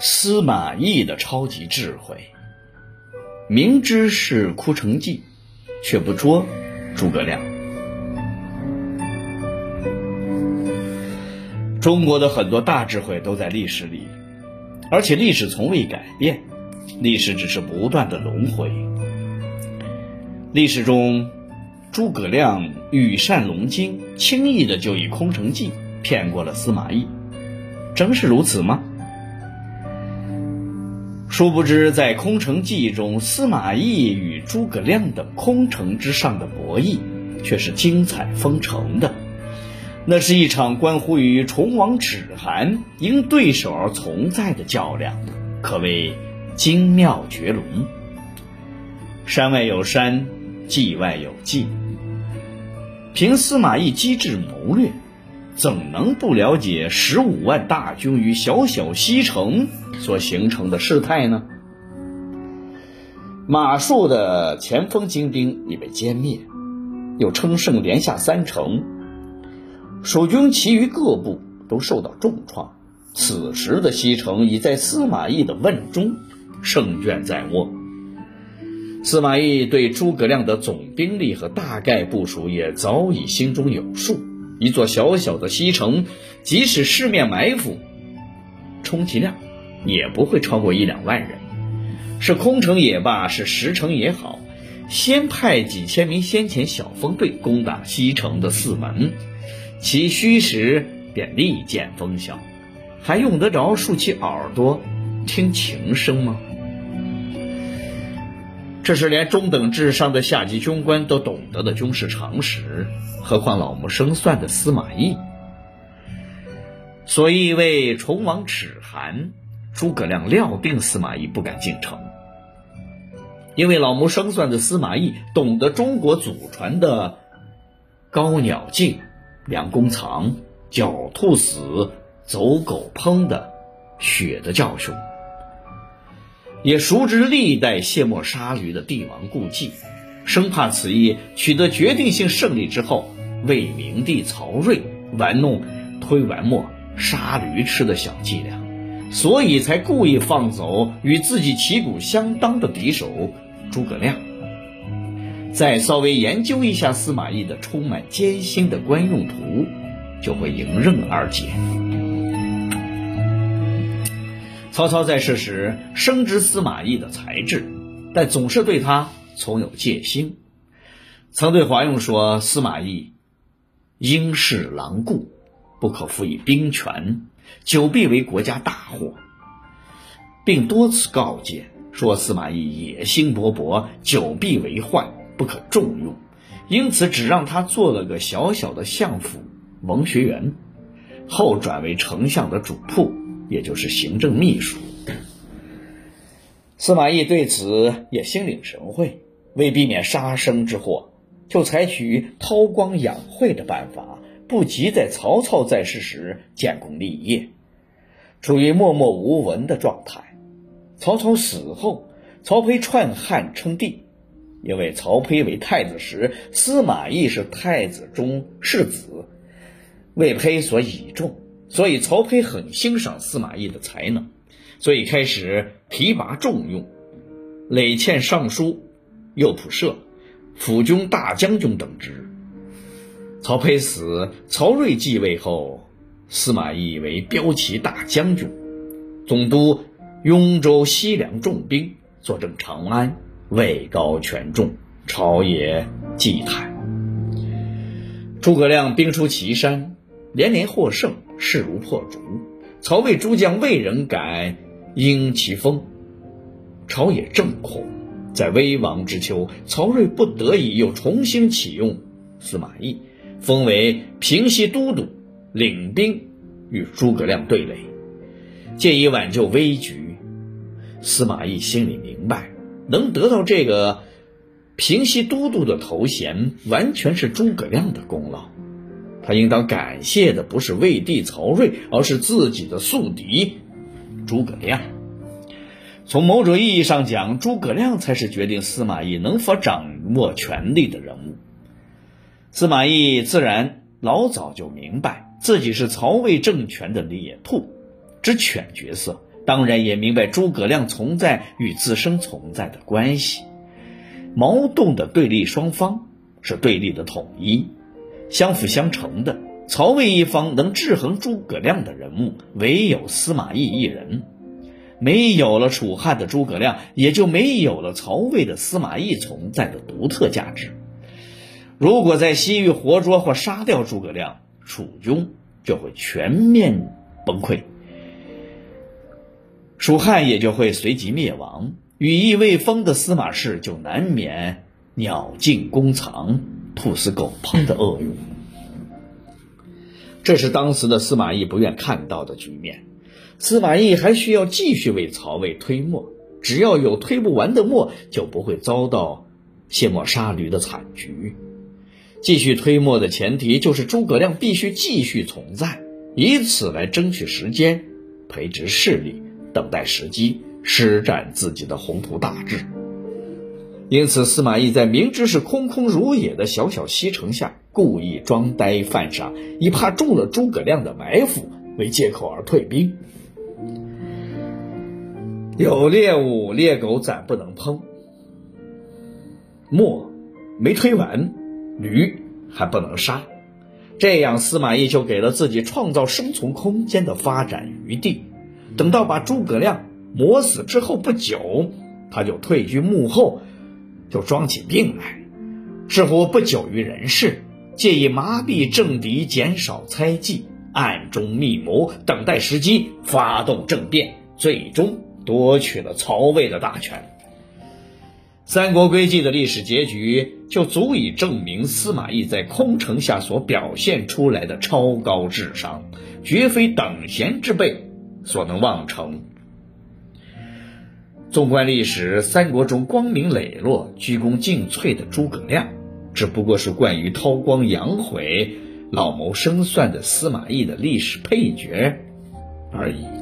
司马懿的超级智慧，明知是枯城计，却不捉诸葛亮。中国的很多大智慧都在历史里，而且历史从未改变，历史只是不断的轮回。历史中，诸葛亮羽扇龙精，轻易的就以空城计骗过了司马懿，真是如此吗？殊不知，在空城计中，司马懿与诸葛亮的空城之上的博弈，却是精彩纷呈的。那是一场关乎于崇王齿寒因对手而存在的较量，可谓精妙绝伦。山外有山，计外有计。凭司马懿机智谋略，怎能不了解十五万大军于小小西城所形成的事态呢？马谡的前锋精兵已被歼灭，又乘胜连下三城。蜀军其余各部都受到重创，此时的西城已在司马懿的问中，胜券在握。司马懿对诸葛亮的总兵力和大概部署也早已心中有数。一座小小的西城，即使四面埋伏，充其量也不会超过一两万人。是空城也罢，是实城也好，先派几千名先遣小分队攻打西城的四门。其虚实便立见风晓，还用得着竖起耳朵听情声吗？这是连中等智商的下级军官都懂得的军事常识，何况老谋深算的司马懿？所以为崇王齿寒，诸葛亮料定司马懿不敢进城，因为老谋深算的司马懿懂得中国祖传的高鸟尽。良弓藏，狡兔死，走狗烹的血的教训，也熟知历代卸磨杀驴的帝王故计，生怕此役取得决定性胜利之后，魏明帝曹睿玩弄推完磨杀驴吃的小伎俩，所以才故意放走与自己旗鼓相当的敌手诸葛亮。再稍微研究一下司马懿的充满艰辛的官用图，就会迎刃而解。曹操在世时深知司马懿的才智，但总是对他存有戒心。曾对华用说：“司马懿因事狼顾，不可赋以兵权，久必为国家大祸。”并多次告诫说：“司马懿野心勃勃，久必为患。”不可重用，因此只让他做了个小小的相府文学员，后转为丞相的主簿，也就是行政秘书。司马懿对此也心领神会，为避免杀身之祸，就采取韬光养晦的办法，不急在曹操在世时建功立业，处于默默无闻的状态。曹操死后，曹丕篡汉称帝。因为曹丕为太子时，司马懿是太子中世子，为丕所倚重，所以曹丕很欣赏司马懿的才能，所以开始提拔重用，累迁尚书、右仆射、辅军大将军等职。曹丕死，曹睿继位后，司马懿为骠骑大将军，总督雍州西凉重兵，坐镇长安。位高权重，朝野忌惮。诸葛亮兵出祁山，连连获胜，势如破竹。曹魏诸将未人敢应其锋，朝野正恐。在危亡之秋，曹睿不得已又重新启用司马懿，封为平西都督，领兵与诸葛亮对垒，借以挽救危局。司马懿心里明白。能得到这个平西都督的头衔，完全是诸葛亮的功劳。他应当感谢的不是魏帝曹睿，而是自己的宿敌诸葛亮。从某种意义上讲，诸葛亮才是决定司马懿能否掌握权力的人物。司马懿自然老早就明白自己是曹魏政权的猎兔，之犬角色，当然也明白诸葛亮存在与自身存在的关系。矛盾的对立双方是对立的统一，相辅相成的。曹魏一方能制衡诸葛亮的人物，唯有司马懿一人。没有了楚汉的诸葛亮，也就没有了曹魏的司马懿存在的独特价值。如果在西域活捉或杀掉诸葛亮，楚军就会全面崩溃，蜀汉也就会随即灭亡，羽翼未丰的司马氏就难免鸟尽弓藏、兔死狗烹的厄运。这是当时的司马懿不愿看到的局面。司马懿还需要继续为曹魏推磨，只要有推不完的磨，就不会遭到卸磨杀驴的惨局。继续推磨的前提就是诸葛亮必须继续存在，以此来争取时间，培植势力，等待时机，施展自己的宏图大志。因此，司马懿在明知是空空如也的小小西城下，故意装呆犯傻，以怕中了诸葛亮的埋伏为借口而退兵。有猎物，猎狗暂不能烹。磨没推完，驴还不能杀。这样，司马懿就给了自己创造生存空间的发展余地。等到把诸葛亮磨死之后不久，他就退居幕后，就装起病来，似乎不久于人世，借以麻痹政敌，减少猜忌，暗中密谋，等待时机，发动政变，最终。夺取了曹魏的大权，《三国归晋》的历史结局就足以证明司马懿在空城下所表现出来的超高智商，绝非等闲之辈所能望成。纵观历史，三国中光明磊落、鞠躬尽瘁的诸葛亮，只不过是惯于韬光养晦、老谋深算的司马懿的历史配角而已。